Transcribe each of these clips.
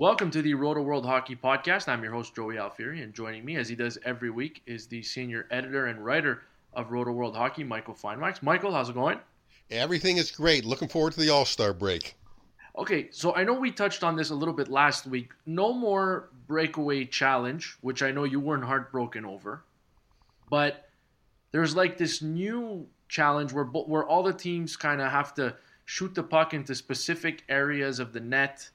Welcome to the Rotoworld Hockey Podcast. I'm your host, Joey Alfieri, and joining me, as he does every week, is the senior editor and writer of Rotoworld Hockey, Michael Finewax. Michael, how's it going? Everything is great. Looking forward to the All Star break. Okay, so I know we touched on this a little bit last week. No more breakaway challenge, which I know you weren't heartbroken over, but there's like this new challenge where where all the teams kind of have to shoot the puck into specific areas of the net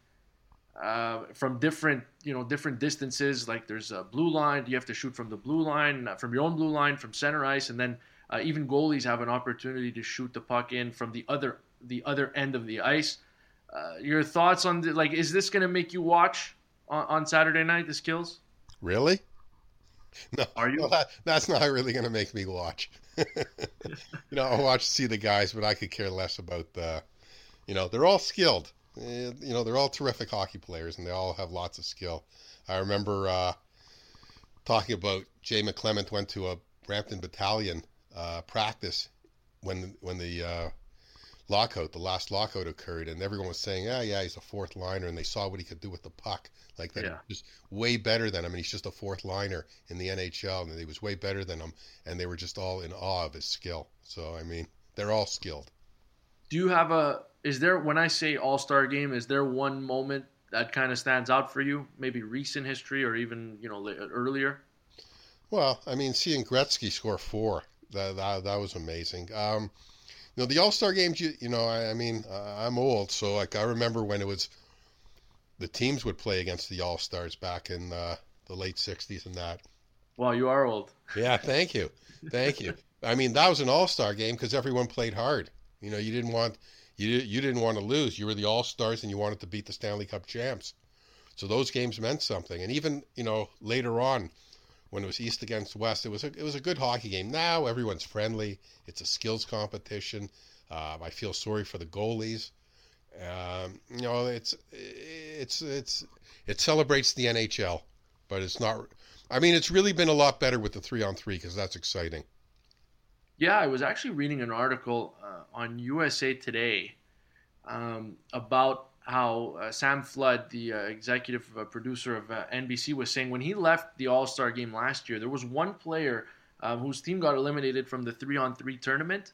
uh, from different you know different distances. Like there's a blue line, you have to shoot from the blue line, from your own blue line, from center ice, and then uh, even goalies have an opportunity to shoot the puck in from the other the other end of the ice. Uh, your thoughts on the, like is this going to make you watch on, on, Saturday night the skills? Really? No, are you? No, that, that's not really going to make me watch. you know, I'll watch see the guys, but I could care less about the. You know, they're all skilled. Eh, you know, they're all terrific hockey players, and they all have lots of skill. I remember uh, talking about Jay McClement went to a Brampton Battalion uh, practice when when the uh, lockout, the last lockout occurred, and everyone was saying, "Yeah, yeah, he's a fourth liner," and they saw what he could do with the puck, like that, yeah. just way better than him. And he's just a fourth liner in the NHL, and he was way better than him, and they were just all in awe of his skill. So, I mean, they're all skilled. Do you have a? Is there when I say All Star game? Is there one moment that kind of stands out for you? Maybe recent history, or even you know earlier. Well, I mean, seeing Gretzky score four that that, that was amazing. Um, you know, the All Star games. You you know, I, I mean, uh, I'm old, so like I remember when it was the teams would play against the All Stars back in uh, the late '60s and that. Wow, you are old. Yeah, thank you, thank you. I mean, that was an All Star game because everyone played hard. You know, you didn't want you you didn't want to lose. You were the All Stars and you wanted to beat the Stanley Cup champs. So those games meant something. And even you know later on, when it was East against West, it was a, it was a good hockey game. Now everyone's friendly. It's a skills competition. Uh, I feel sorry for the goalies. Um, you know, it's it's it's it celebrates the NHL, but it's not. I mean, it's really been a lot better with the three on three because that's exciting. Yeah, I was actually reading an article uh, on USA Today um, about how uh, Sam Flood, the uh, executive uh, producer of uh, NBC, was saying when he left the All Star game last year, there was one player uh, whose team got eliminated from the three on three tournament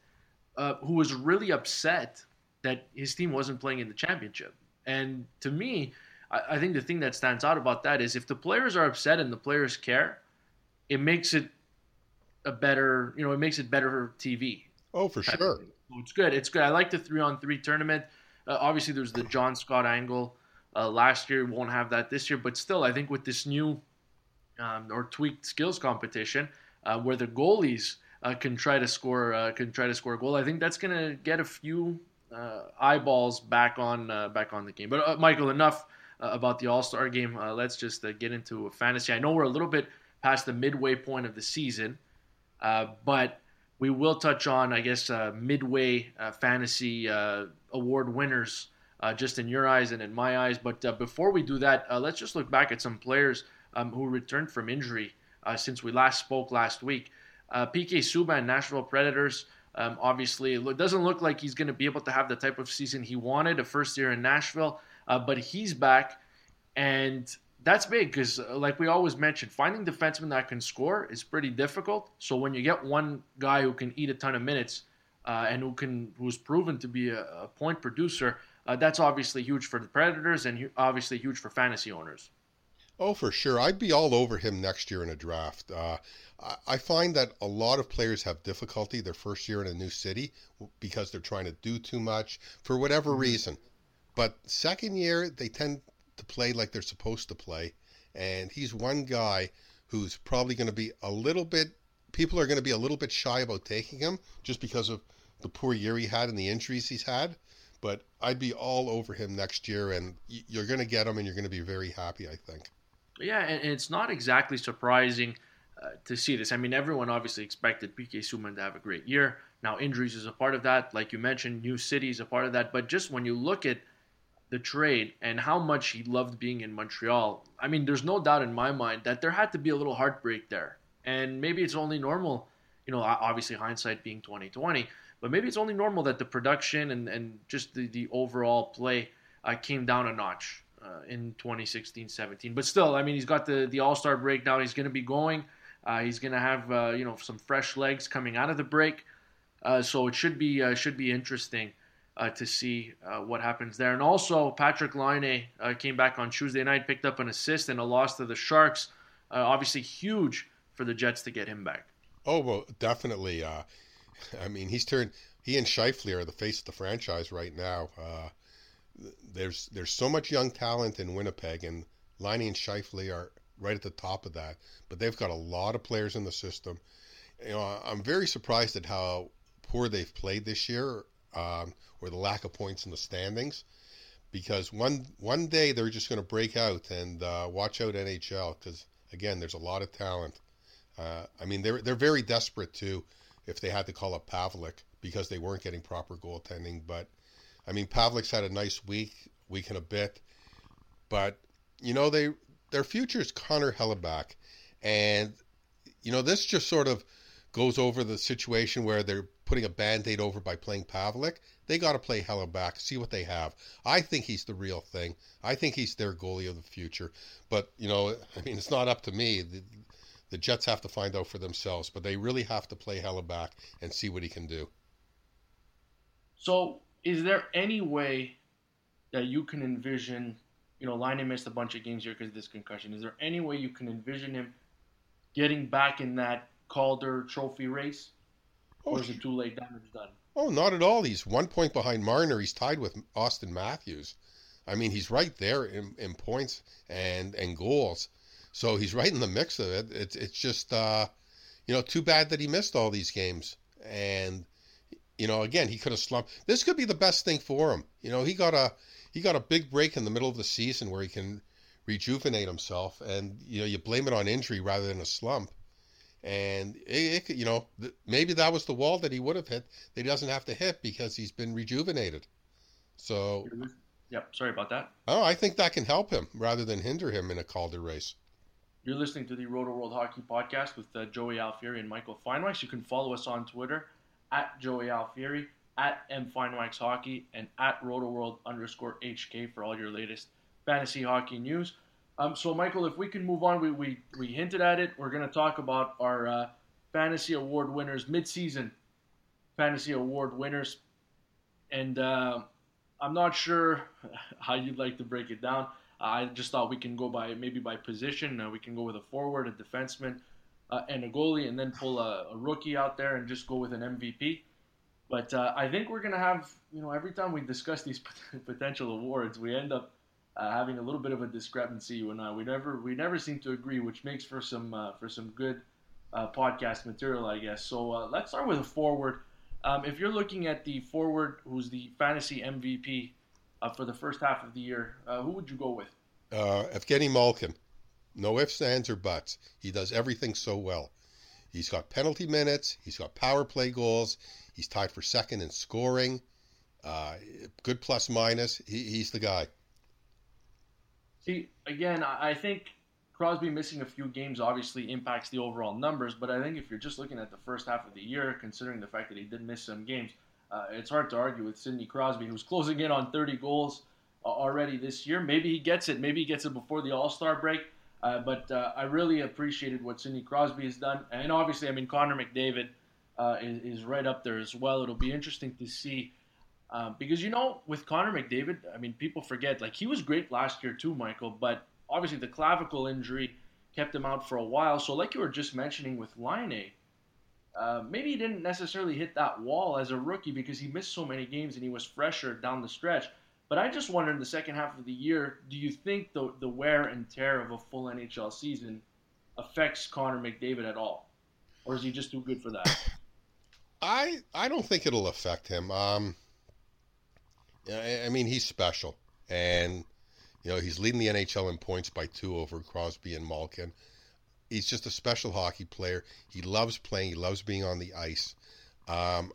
uh, who was really upset that his team wasn't playing in the championship. And to me, I think the thing that stands out about that is if the players are upset and the players care, it makes it a better, you know, it makes it better for TV. Oh, for sure. it's good. It's good. I like the three on three tournament. Uh, obviously, there's the John Scott angle uh, last year. Won't have that this year, but still, I think with this new um, or tweaked skills competition, uh, where the goalies uh, can try to score uh, can try to score a goal, I think that's going to get a few uh, eyeballs back on back on the game. But Michael, enough about the All Star game. let's just get into fantasy. I know we're a little bit past the midway point of the season, but we will touch on, I guess, uh, midway uh, fantasy uh, award winners, uh, just in your eyes and in my eyes. But uh, before we do that, uh, let's just look back at some players um, who returned from injury since we last spoke last week. PK Subban, Nashville Predators. Um, obviously, it doesn't look like he's going to be able to have the type of season he wanted, a first year in Nashville, but he's back. And that's big because, uh, like we always mentioned, finding defensemen that can score is pretty difficult. So when you get one guy who can eat a ton of minutes uh, and who can who's proven to be a, a point producer, uh, that's obviously huge for the Predators and obviously huge for fantasy owners. Oh, for sure. I'd be all over him next year in a draft. Uh, I find that a lot of players have difficulty their first year in a new city because they're trying to do too much for whatever mm-hmm. reason. But second year, they tend to play like they're supposed to play. And he's one guy who's probably going to be a little bit, people are going to be a little bit shy about taking him just because of the poor year he had and the injuries he's had. But I'd be all over him next year, and you're going to get him, and you're going to be very happy, I think. Yeah, and it's not exactly surprising uh, to see this. I mean, everyone obviously expected PK Subban to have a great year. Now, injuries is a part of that. Like you mentioned, new city is a part of that. But just when you look at the trade and how much he loved being in Montreal, I mean, there's no doubt in my mind that there had to be a little heartbreak there. And maybe it's only normal, you know, obviously hindsight being 2020, but maybe it's only normal that the production and, and just the, the overall play uh, came down a notch uh, in 2016-17. But still, I mean, he's got the the All Star break now. He's going to be going. Uh, he's going to have uh, you know some fresh legs coming out of the break, uh, so it should be uh, should be interesting uh, to see uh, what happens there. And also, Patrik Laine uh, came back on Tuesday night, picked up an assist and a loss to the Sharks. Uh, obviously, huge for the Jets to get him back. Oh well, definitely. I mean, he's turned. He and Scheifele are the face of the franchise right now there's there's so much young talent in Winnipeg, and Laine and Scheifele are right at the top of that. But they've got a lot of players in the system. You know, I'm very surprised at how poor they've played this year, um, or the lack of points in the standings. Because one one day they're just going to break out and uh, watch out NHL because again, there's a lot of talent. Uh, I mean, they're they're very desperate too. If they had to call up Pavelec because they weren't getting proper goaltending, but I mean, Pavelec's had a nice week, week and a bit, but you know they their future is Connor Hellebuyck, and you know this just sort of goes over the situation where they're putting a band-aid over by playing Pavelec. They got to play Hellebuyck, see what they have. I think he's the real thing. I think he's their goalie of the future. But you know, I mean, it's not up to me. The, the Jets have to find out for themselves, but they really have to play Hellebuyck and see what he can do. So is there any way that you can envision, you know, Laine missed a bunch of games here because of this concussion. Is there any way you can envision him getting back in that Calder Trophy race, or oh, is it too late? Damage done. Oh, not at all. He's one point behind Marner. He's tied with Auston Matthews. I mean, he's right there in, in points and and goals. So he's right in the mix of it. It's it's just uh, you know too bad that he missed all these games. And you know, again, he could have slumped. This could be the best thing for him. You know, he got a he got a big break in the middle of the season where he can rejuvenate himself, and you know, you blame it on injury rather than a slump. And it, it you know, maybe that was the wall that he would have hit that he doesn't have to hit because he's been rejuvenated. So, yep. Sorry about that. Oh, I think that can help him rather than hinder him in a Calder race. You're listening to the Rotoworld Hockey Podcast with uh, Joey Alfieri and Michael Finewax. You can follow us on Twitter at Joey Alfieri, at M Finewax Hockey, and at RotoWorld underscore HK for all your latest fantasy hockey news. Um, so, Michael, if we can move on, we, we, we hinted at it. We're going to talk about our uh, fantasy award winners, midseason fantasy award winners. And uh, I'm not sure how you'd like to break it down. I just thought we can go by maybe by position. Uh, we can go with a forward, a defenseman, uh, and a goalie, and then pull a, a, rookie out there and just go with an MVP. But uh, I think we're going to have, you know, every time we discuss these potential awards, we end up uh, having a little bit of a discrepancy. And I, we never, we never seem to agree, which makes for some, uh, for some good uh, podcast material, I guess. So uh, let's start with a forward. Um, if you're looking at the forward, who's the fantasy MVP for the first half of the year, who would you go with? Evgeny Malkin. No ifs, ands, or buts. He does everything so well. He's got penalty minutes. He's got power play goals. He's tied for second in scoring. Uh, good plus minus. He, he's the guy. See, again, I think Crosby missing a few games obviously impacts the overall numbers, but I think if you're just looking at the first half of the year, considering the fact that he did miss some games, uh, it's hard to argue with Sidney Crosby, who's closing in on 30 goals uh, already this year. Maybe he gets it. Maybe he gets it before the All Star break. Uh, but uh, I really appreciated what Sidney Crosby has done, and obviously, I mean Connor McDavid uh, is, is, right up there as well. It'll be interesting to see um, because you know with Connor McDavid, I mean people forget like he was great last year too, Michael, but obviously the clavicle injury kept him out for a while. So like you were just mentioning with Laine, uh, maybe he didn't necessarily hit that wall as a rookie because he missed so many games and he was fresher down the stretch. But I just wonder in the second half of the year, do you think the the wear and tear of a full NHL season affects Connor McDavid at all, or is he just too good for that? I I don't think it'll affect him. Um, I, I mean he's special, and you know he's leading the NHL in points by two over Crosby and Malkin. He's just a special hockey player. He loves playing. He loves being on the ice. Um,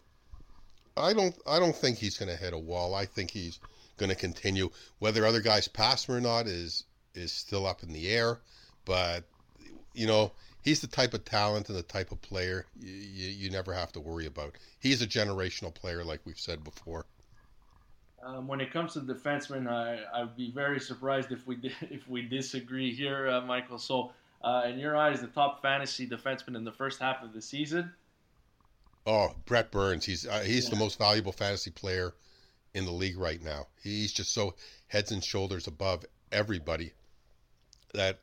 I don't I don't think he's going to hit a wall. I think he's going to continue. Whether other guys pass him or not is is still up in the air. But you know, he's the type of talent and the type of player you, you, you never have to worry about. He's a generational player, like we've said before. Um, when it comes to defensemen, I I'd be very surprised if we if we disagree here, uh, Michael. So, uh, in your eyes, the top fantasy defenseman in the first half of the season? Oh, Brent Burns. He's uh, he's yeah. the most valuable fantasy player in the league right now. He's just so heads and shoulders above everybody that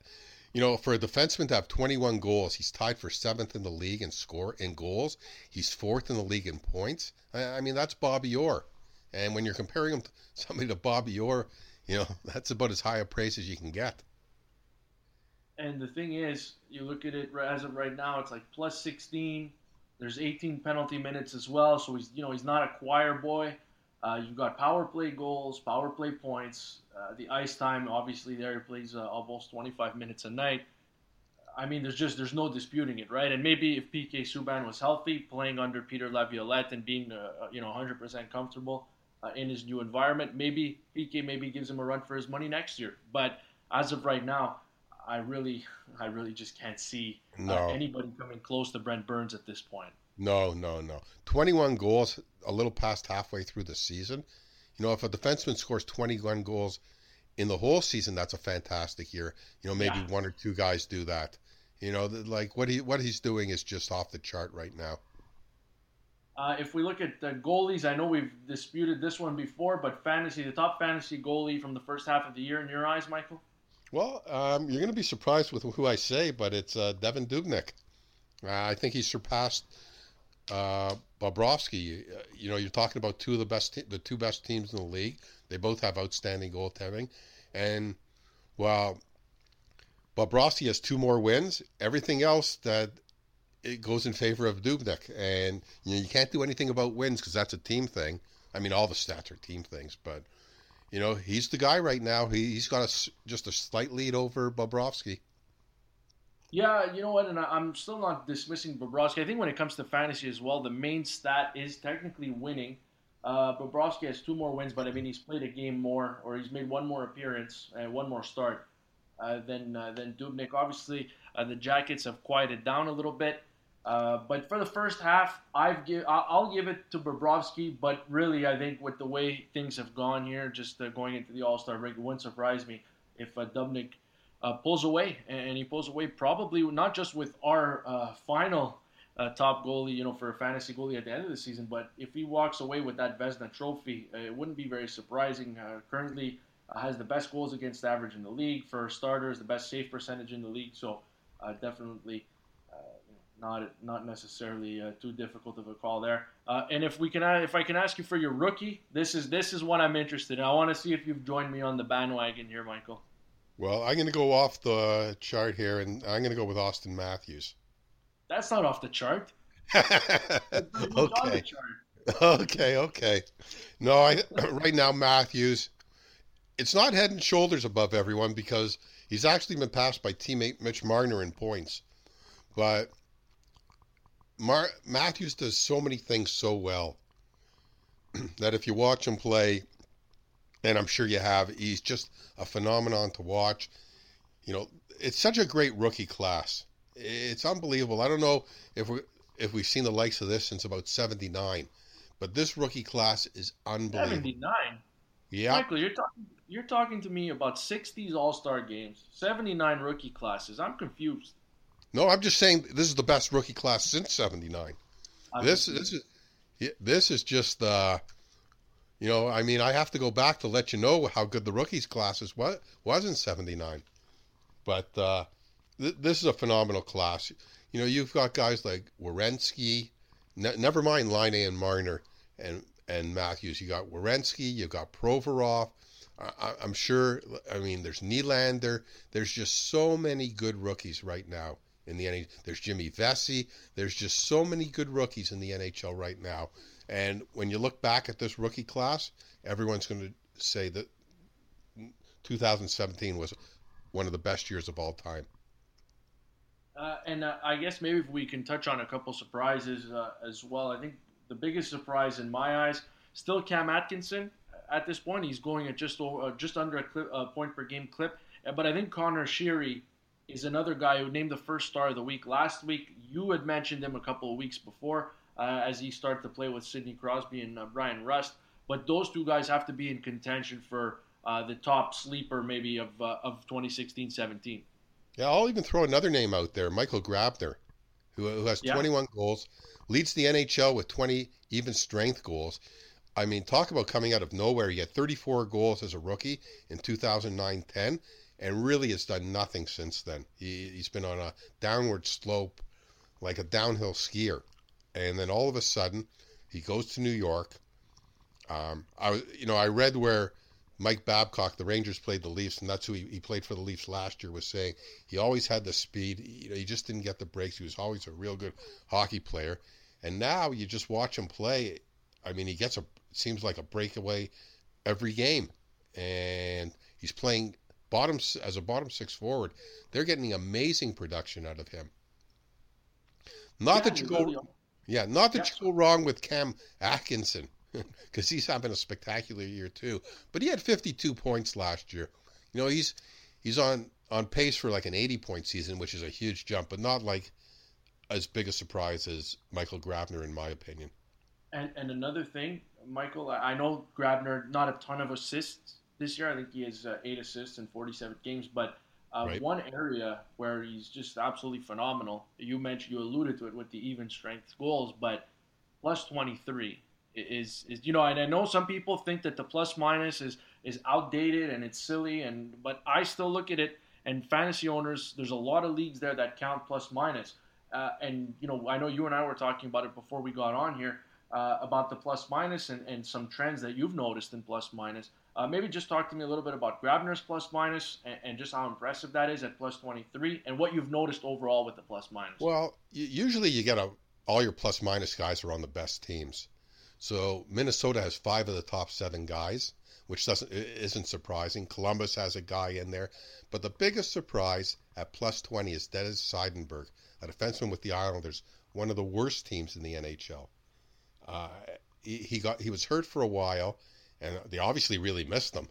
you know, for a defenseman to have 21 goals, he's tied for seventh in the league in score in goals. He's fourth in the league in points. I, I mean, that's Bobby Orr. And when you're comparing him to somebody to Bobby Orr, you know, that's about as high a praise as you can get. And the thing is, you look at it as of right now, it's like plus 16. There's 18 penalty minutes as well, so he's you know he's not a choir boy. Uh, you've got power play goals, power play points, uh, the ice time. Obviously, there he plays uh, almost 25 minutes a night. I mean, there's just there's no disputing it, right? And maybe if PK Subban was healthy, playing under Peter Laviolette and being uh, uh, you know 100% comfortable Uh, in his new environment, maybe PK maybe gives him a run for his money next year. But as of right now, I really I really just can't see uh, no. anybody coming close to Brent Burns at this point. No, no, no. 21 goals, a little past halfway through the season. You know, if a defenseman scores 21 goals in the whole season, that's a fantastic year. You know, maybe yeah. one or two guys do that. You know, like what he what he's doing is just off the chart right now. Uh, if we look at the goalies, I know we've disputed this one before, but fantasy, the top fantasy goalie from the first half of the year in your eyes, Michael? Well, um, you're going to be surprised with who I say, but it's uh, Devan Dubnyk. Uh, I think he surpassed uh, Bobrovsky. Uh, you know, you're talking about two of the best, te- the two best teams in the league. They both have outstanding goaltending, and well, Bobrovsky has two more wins, everything else that it goes in favor of Dubnyk. And you know, you can't do anything about wins because that's a team thing. I mean, all the stats are team things, but you know, he's the guy right now. He, he's got a, just a slight lead over Bobrovsky. Yeah, you know what, and I'm still not dismissing Bobrovsky. I think when it comes to fantasy as well, the main stat is technically winning. Uh, Bobrovsky has two more wins, but I mean he's played a game more, or he's made one more appearance and one more start uh, than uh, than Dubnyk. Obviously, uh, the Jackets have quieted down a little bit, uh, but for the first half, I've give I'll give it to Bobrovsky. But really, I think with the way things have gone here, just uh, going into the All Star break, it wouldn't surprise me if uh, Dubnyk uh, pulls away, and he pulls away probably not just with our uh, final uh, top goalie, you know, for a fantasy goalie at the end of the season, but if he walks away with that Vezina trophy, it wouldn't be very surprising. Currently has the best goals against average in the league for starters, the best save percentage in the league, so definitely not not necessarily uh, too difficult of a call there. Uh, and if we can, if I can ask you for your rookie, this is this is what I'm interested in. I want to see if you've joined me on the bandwagon here, Michael. Well, I'm going to go off the chart here, and I'm going to go with Auston Matthews. That's not off the chart. okay. Okay, okay. No, I right now Matthews. It's not head and shoulders above everyone because he's actually been passed by teammate Mitch Marner in points, but Mar- Matthews does so many things so well that if you watch him play, and I'm sure you have. He's just a phenomenon to watch. You know, it's such a great rookie class. It's unbelievable. I don't know if we if we've seen the likes of this since about '79, but this rookie class is unbelievable. '79. Yeah, Michael, you're talking you're talking to me about '60s All Star games, '79 rookie classes. I'm confused. No, I'm just saying this is the best rookie class since '79. This this is this is just the uh, you know, I mean, I have to go back to let you know how good the rookies classes was was in '79. But uh, th- this is a phenomenal class. You know, you've got guys like Werenski, ne- never mind Laine and Marner and and Matthews. You got Werenski, you got Provorov. I, am sure. I mean, there's Nylander. There's just so many good rookies right now in the NHL. There's Jimmy Vesey. There's just so many good rookies in the NHL right now and when you look back at this rookie class, everyone's going to say that 2017 was one of the best years of all time. Uh, and uh, I guess maybe if we can touch on a couple surprises uh, as well. I think the biggest surprise in my eyes, still Cam Atkinson. At this point, he's going at just over, uh, just under a clip, point per game clip. But I think Connor Sheary is another guy who named the first star of the week last week. You had mentioned him a couple of weeks before uh, as he started to play with Sidney Crosby and uh, Bryan Rust. but those two guys have to be in contention for uh, the top sleeper maybe of uh, of 2016-17. Yeah, I'll even throw another name out there, Michael Grabner, who, who has yeah. 21 goals, leads the NHL with 20 even strength goals. I mean, talk about coming out of nowhere. He had 34 goals as a rookie in 2009-10, and really has done nothing since then. He, he's been on a downward slope, like a downhill skier, and then all of a sudden, he goes to New York. Um, I, you know, I read where Mike Babcock, the Rangers played the Leafs, and that's who he, he played for the Leafs last year, was saying he always had the speed. You know, he just didn't get the breaks. He was always a real good hockey player. And now you just watch him play. I mean, he gets a seems like a breakaway every game, and he's playing bottom as a bottom six forward. They're getting amazing production out of him. Not yeah, that you go, really yeah, not that yeah. you go wrong with Cam Atkinson because he's having a spectacular year too. But he had 52 points last year. You know, he's he's on on pace for like an 80 point season, which is a huge jump, but not like as big a surprise as Michael Grabner, in my opinion. And and another thing, Michael, I know Grabner not a ton of assists this year. I think he has uh, eight assists in 47 games, but. Uh, right. One area where he's just absolutely phenomenal. You mentioned, you alluded to it with the even strength goals, but plus 23 is is you know and I know some people think that the plus minus is is outdated and it's silly and but I still look at it and fantasy owners there's a lot of leagues there that count plus minus uh, and you know I know you and I were talking about it before we got on here uh, about the plus minus and, and some trends that you've noticed in plus minus uh, maybe just talk to me a little bit about Grabner's plus minus and, and just how impressive that is at plus 23 and what you've noticed overall with the plus minus well usually you get a all your plus minus guys are on the best teams so Minnesota has five of the top seven guys, which doesn't isn't surprising. Columbus has a guy in there, but the biggest surprise at plus twenty is Dennis Seidenberg, a defenseman with the Islanders, one of the worst teams in the NHL. Uh, he, he got he was hurt for a while, and they obviously really missed him.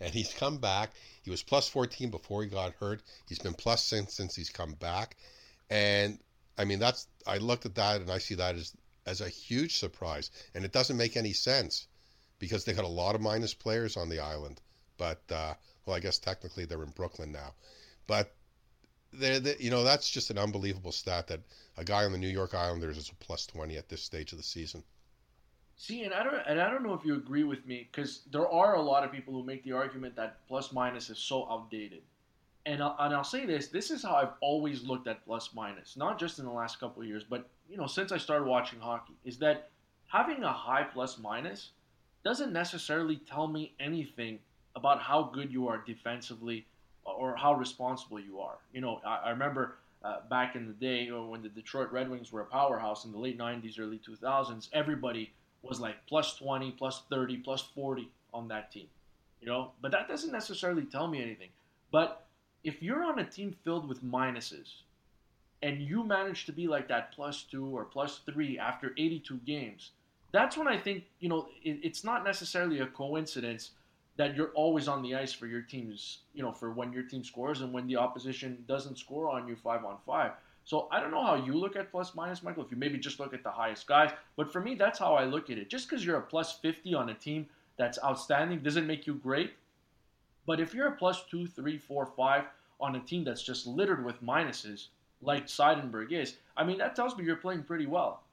And he's come back. He was plus 14 before he got hurt. He's been plus since since he's come back. And I mean, that's I looked at that and I see that as as a huge surprise. And it doesn't make any sense because they got a lot of minus players on the island. But, uh, well, I guess technically they're in Brooklyn now. But, they're, they, you know, that's just an unbelievable stat that a guy on the New York Islanders is a plus 20 at this stage of the season. See, and I don't, and I don't know if you agree with me because there are a lot of people who make the argument that plus minus is so outdated and I'll, and I'll say this: this is how I've always looked at plus minus, not just in the last couple of years, but you know since I started watching hockey. Is that having a high plus minus doesn't necessarily tell me anything about how good you are defensively or how responsible you are. You know, I, I remember uh, back in the day when the Detroit Red Wings were a powerhouse in the late '90s, early 2000s. Everybody was like plus 20, plus 30, plus 40 on that team. You know, but that doesn't necessarily tell me anything. But if you're on a team filled with minuses and you manage to be like that plus two or plus three after 82 games, that's when I think, you know, it, it's not necessarily a coincidence that you're always on the ice for your team's, you know, for when your team scores and when the opposition doesn't score on you five on five. So I don't know how you look at plus minus, Michael, if you maybe just look at the highest guys. But for me, that's how I look at it. Just because you're a plus 50 on a team that's outstanding doesn't make you great. But if you're a plus two, three, four, five on a team that's just littered with minuses, like Seidenberg is, I mean, that tells me you're playing pretty well.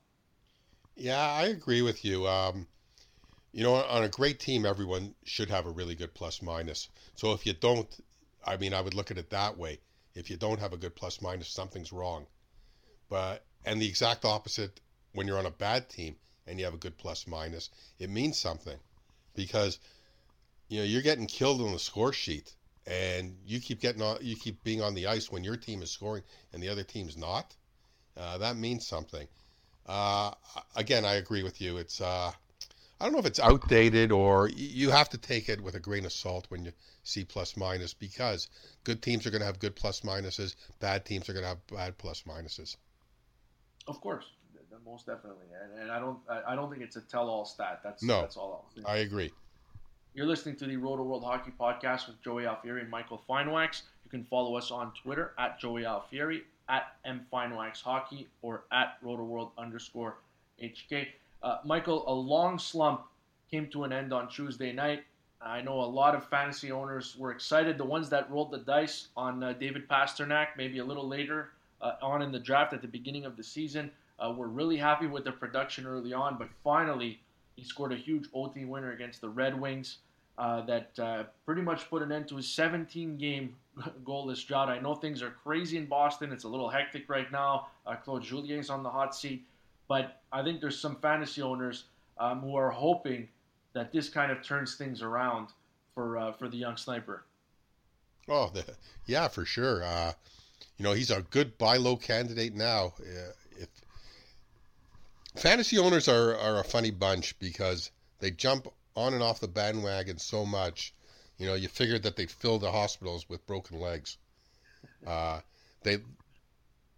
Yeah, I agree with you. Um, you know, on a great team, everyone should have a really good plus minus. So if you don't, I mean, I would look at it that way. If you don't have a good plus minus, something's wrong. But and the exact opposite when you're on a bad team and you have a good plus minus, it means something because you know, you're getting killed on the score sheet, and you keep getting on, you keep being on the ice when your team is scoring and the other team's not. Uh, that means something. Uh, again, I agree with you. It's uh, I don't know if it's outdated or you have to take it with a grain of salt when you see plus minus because good teams are going to have good plus minuses, bad teams are going to have bad plus minuses. Of course, most definitely, and, and I don't I don't think it's a tell-all stat. That's no, that's all. I agree. You're listening to the Rotoworld Hockey Podcast with Joey Alfieri and Michael Finewax. You can follow us on Twitter at Joey Alfieri, at MFinewax Hockey, or at Rotoworld underscore HK. Uh, Michael, a long slump came to an end on Tuesday night. I know a lot of fantasy owners were excited. The ones that rolled the dice on uh, David Pastrnak, maybe a little later uh, on in the draft at the beginning of the season, uh, were really happy with the production early on. But finally, he scored a huge OT winner against the Red Wings uh, that uh, pretty much put an end to his 17 game goalless drought. I know things are crazy in Boston. It's a little hectic right now. Claude Julien is on the hot seat. But I think there's some fantasy owners um, who are hoping that this kind of turns things around for uh, for the young sniper. Oh, the, yeah, for sure. Uh, you know, he's a good buy low candidate now. Uh, if fantasy owners are, are a funny bunch because they jump on and off the bandwagon so much. You know, you figured that they'd fill the hospitals with broken legs. Uh, they,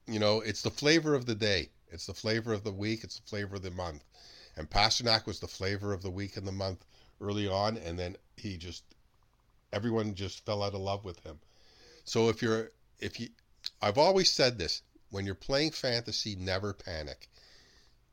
you know, it's the flavor of the day. It's the flavor of the week. It's the flavor of the month. And Pastrnak was the flavor of the week and the month early on, and then he just everyone just fell out of love with him. So if you're if you I've always said this, when you're playing fantasy, never panic.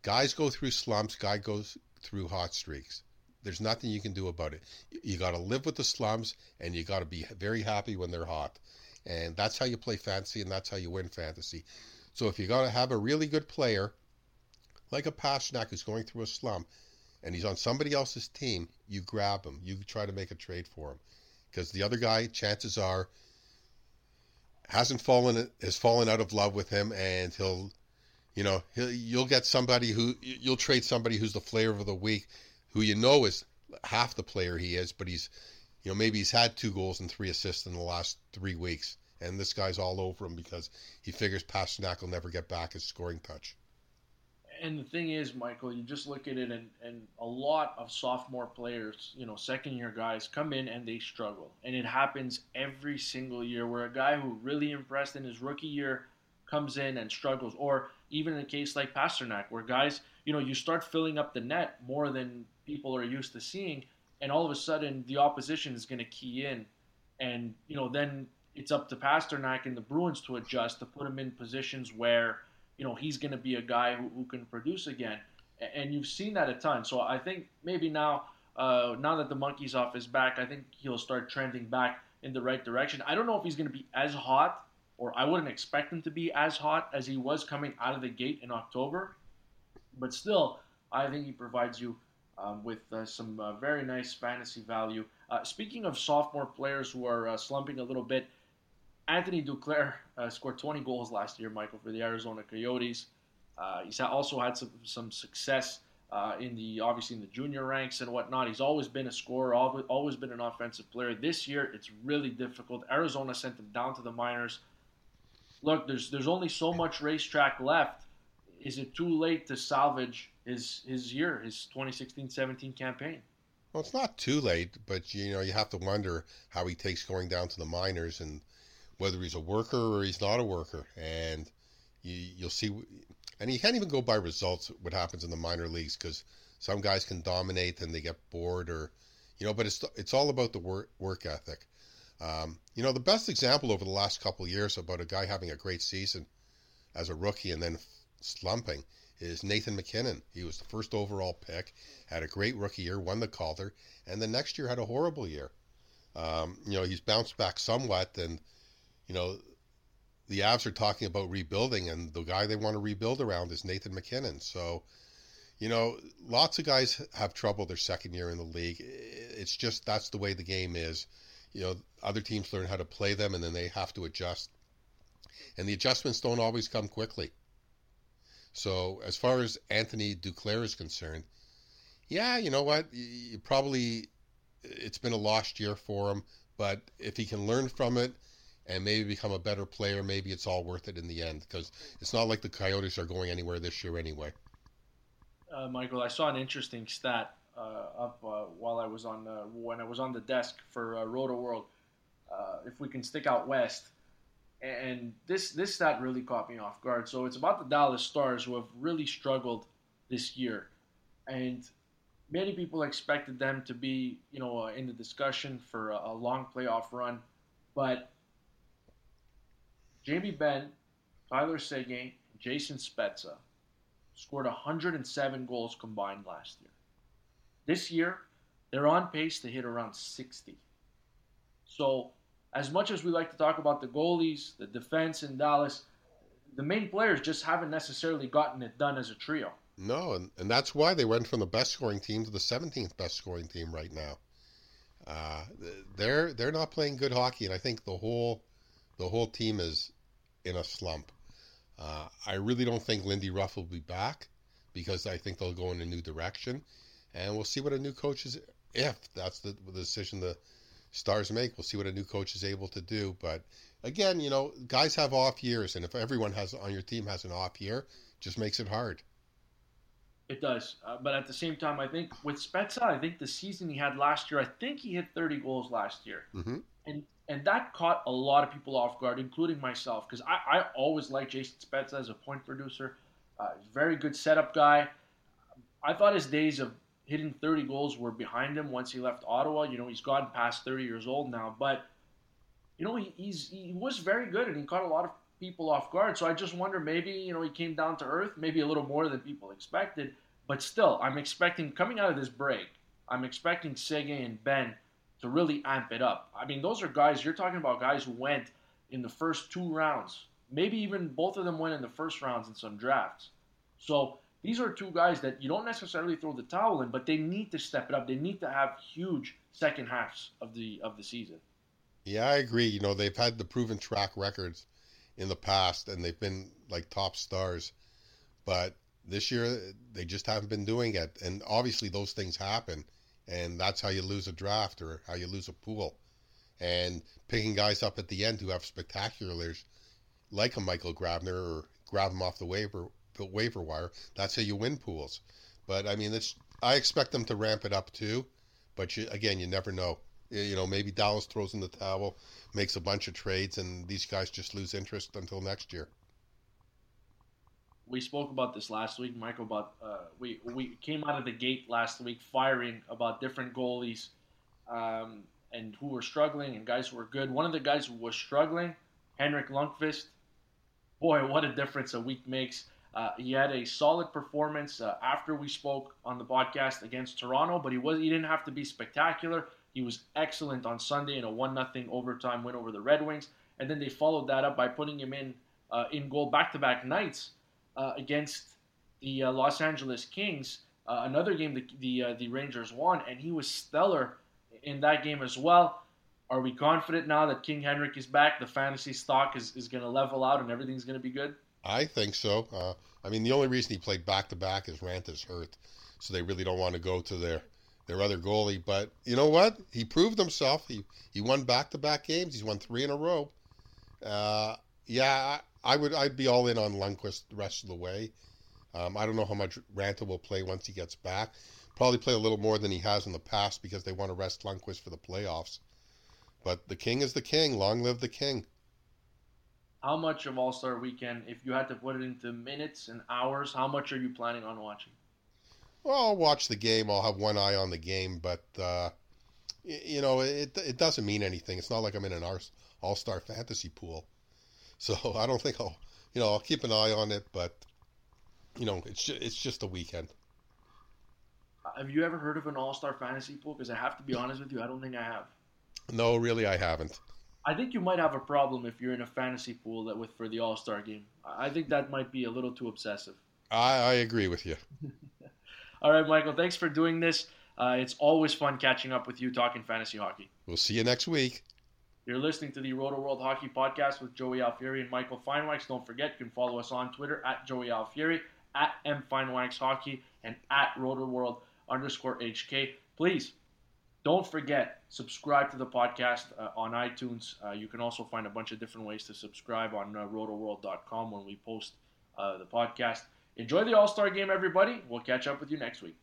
Guys go through slumps, guy goes through hot streaks. There's nothing you can do about it. You got to live with the slumps and you got to be very happy when they're hot. And that's how you play fantasy and that's how you win fantasy. So if you got to have a really good player like a Pastrnak who's going through a slump and he's on somebody else's team, you grab him. You try to make a trade for him. Because the other guy, chances are, hasn't fallen has fallen out of love with him and he'll you know you'll get somebody who you'll trade somebody who's the flavor of the week who you know is half the player he is but he's you know maybe he's had two goals and three assists in the last three weeks and this guy's all over him because he figures Pastrnak will never get back his scoring touch and the thing is, Michael, you just look at it, and, and a lot of sophomore players, you know, second year guys come in and they struggle. And it happens every single year where a guy who really impressed in his rookie year comes in and struggles. Or even in a case like Pastrnak, where guys, you know, you start filling up the net more than people are used to seeing, and all of a sudden the opposition is going to key in. And, you know, then it's up to Pastrnak and the Bruins to adjust to put him in positions where – you know he's going to be a guy who, who, can produce again. And you've seen that a ton. So I think maybe now, uh, now that the monkey's off his back, I think he'll start trending back in the right direction. I don't know if he's going to be as hot, or I wouldn't expect him to be as hot as he was coming out of the gate in October. But still, I think he provides you um, with uh, some uh, very nice fantasy value. Uh, speaking of sophomore players who are uh, slumping a little bit, Anthony Duclair uh, scored 20 goals last year, Michael, for the Arizona Coyotes. Uh, he's also had some, some success uh, in the obviously in the junior ranks and whatnot. He's always been a scorer, always, been an offensive player. This year, it's really difficult. Arizona sent him down to the minors. Look, there's there's only so much racetrack left. Is it too late to salvage his his year, his 2016-17 campaign? Well, it's not too late, but you know you have to wonder how he takes going down to the minors and whether he's a worker or he's not a worker. And you, you'll see, and you can't even go by results, what happens in the minor leagues, because some guys can dominate and they get bored or, you know, but it's, it's all about the work, work ethic. Um, you know, the best example over the last couple years about a guy having a great season as a rookie and then slumping is Nathan MacKinnon. He was the first overall pick, had a great rookie year, won the Calder, and the next year had a horrible year. Um, you know, he's bounced back somewhat, and you know, the Avs are talking about rebuilding, and the guy they want to rebuild around is Nathan MacKinnon. So, you know, lots of guys have trouble their second year in the league. It's just that's the way the game is. You know, other teams learn how to play them, and then they have to adjust. And the adjustments don't always come quickly. So, as far as Anthony Duclair is concerned, yeah, you know what? You probably it's been a lost year for him, but if he can learn from it and maybe become a better player, maybe it's all worth it in the end because it's not like the Coyotes are going anywhere this year anyway. Uh, Michael, I saw an interesting stat uh, up uh, while I was on uh, when I was on the desk for uh, Rotoworld. Uh, if we can stick out west, and this this stat really caught me off guard. So it's about the Dallas Stars who have really struggled this year, and many people expected them to be you know in the discussion for a, a long playoff run, but Jamie Benn, Tyler Seguin, Jason Spezza scored 107 goals combined last year. This year, they're on pace to hit around 60. So, as much as we like to talk about the goalies, the defense in Dallas, the main players just haven't necessarily gotten it done as a trio. No, and, and that's why they went from the best scoring team to the 17th best scoring team right now. Uh, they're they're not playing good hockey, and I think the whole the whole team is in a slump. Uh, I really don't think Lindy Ruff will be back because I think they'll go in a new direction, and we'll see what a new coach is. If that's the, the decision the Stars make, we'll see what a new coach is able to do. But again, you know, guys have off years, and if everyone has on your team has an off year, just makes it hard. It does, uh, but at the same time, I think with Spezza, I think the season he had last year, I think he hit 30 goals last year, mm-hmm. and and that caught a lot of people off guard, including myself, because I, I always liked Jason Spezza as a point producer. Uh, very good setup guy. I thought his days of hitting 30 goals were behind him once he left Ottawa. You know, he's gone past 30 years old now, but you know, he, he's he was very good and he caught a lot of people off guard. So I just wonder maybe, you know, he came down to earth, maybe a little more than people expected. But still, I'm expecting coming out of this break, I'm expecting Seguin and Benn to really amp it up. I mean, those are guys you're talking about guys who went in the first two rounds. Maybe even both of them went in the first rounds in some drafts. So these are two guys that you don't necessarily throw the towel in, but they need to step it up. They need to have huge second halves of the of the season. Yeah, I agree. You know, they've had the proven track records in the past, and they've been like top stars. But this year, they just haven't been doing it. And obviously, those things happen, and that's how you lose a draft or how you lose a pool. And picking guys up at the end who have spectaculars, like a Michael Grabner or grab them off the waiver the waiver wire. That's how you win pools. But I mean, it's I expect them to ramp it up too. But you, again, you never know. You know, maybe Dallas throws in the towel, makes a bunch of trades, and these guys just lose interest until next year. We spoke about this last week, Michael. About uh, we we came out of the gate last week firing about different goalies um, and who were struggling and guys who were good. One of the guys who was struggling, Henrik Lundqvist. Boy, what a difference a week makes. Uh, he had a solid performance uh, after we spoke on the podcast against Toronto, but he was he didn't have to be spectacular. He was excellent on Sunday in a one nothing overtime win over the Red Wings, and then they followed that up by putting him in uh, in goal back to back nights uh, against the uh, Los Angeles Kings. Uh, another game the the, the Rangers won, and he was stellar in that game as well. Are we confident now that King Henrik is back? The fantasy stock is, is going to level out and everything's going to be good? I think so. Uh, I mean, the only reason he played back to back is Raanta's hurt, so they really don't want to go to their their other goalie. But you know what? He proved himself. He he won back to back games. He's won three in a row. Uh, yeah, I, I, would. I'd be all in on Lundqvist the rest of the way. Um, I don't know how much Raanta will play once he gets back. Probably play a little more than he has in the past because they want to rest Lundqvist for the playoffs. But the king is the king. Long live the king how much of All Star Weekend, if you had to put it into minutes and hours, how much are you planning on watching? Well, I'll watch the game. I'll have one eye on the game, but uh, you know, it it doesn't mean anything. It's not like I'm in an All Star fantasy pool, so I don't think I'll you know I'll keep an eye on it, but you know, it's just, it's just a weekend. Have you ever heard of an All Star fantasy pool? Because I have to be honest with you, I don't think I have. No, really, I haven't. I think you might have a problem if you're in a fantasy pool that with for the All Star game. I think that might be a little too obsessive. I, I agree with you. All right, Michael. Thanks for doing this. Uh, it's always fun catching up with you talking fantasy hockey. We'll see you next week. You're listening to the Rotoworld Hockey Podcast with Joey Alfieri and Michael Finewax. Don't forget, you can follow us on Twitter at Joey Alfieri, at M Hockey, and at Rotoworld underscore HK. Please don't forget, subscribe to the podcast uh, on iTunes. Uh, you can also find a bunch of different ways to subscribe on uh, rotoworld.com when we post uh, the podcast. Enjoy the All Star game, everybody. We'll catch up with you next week.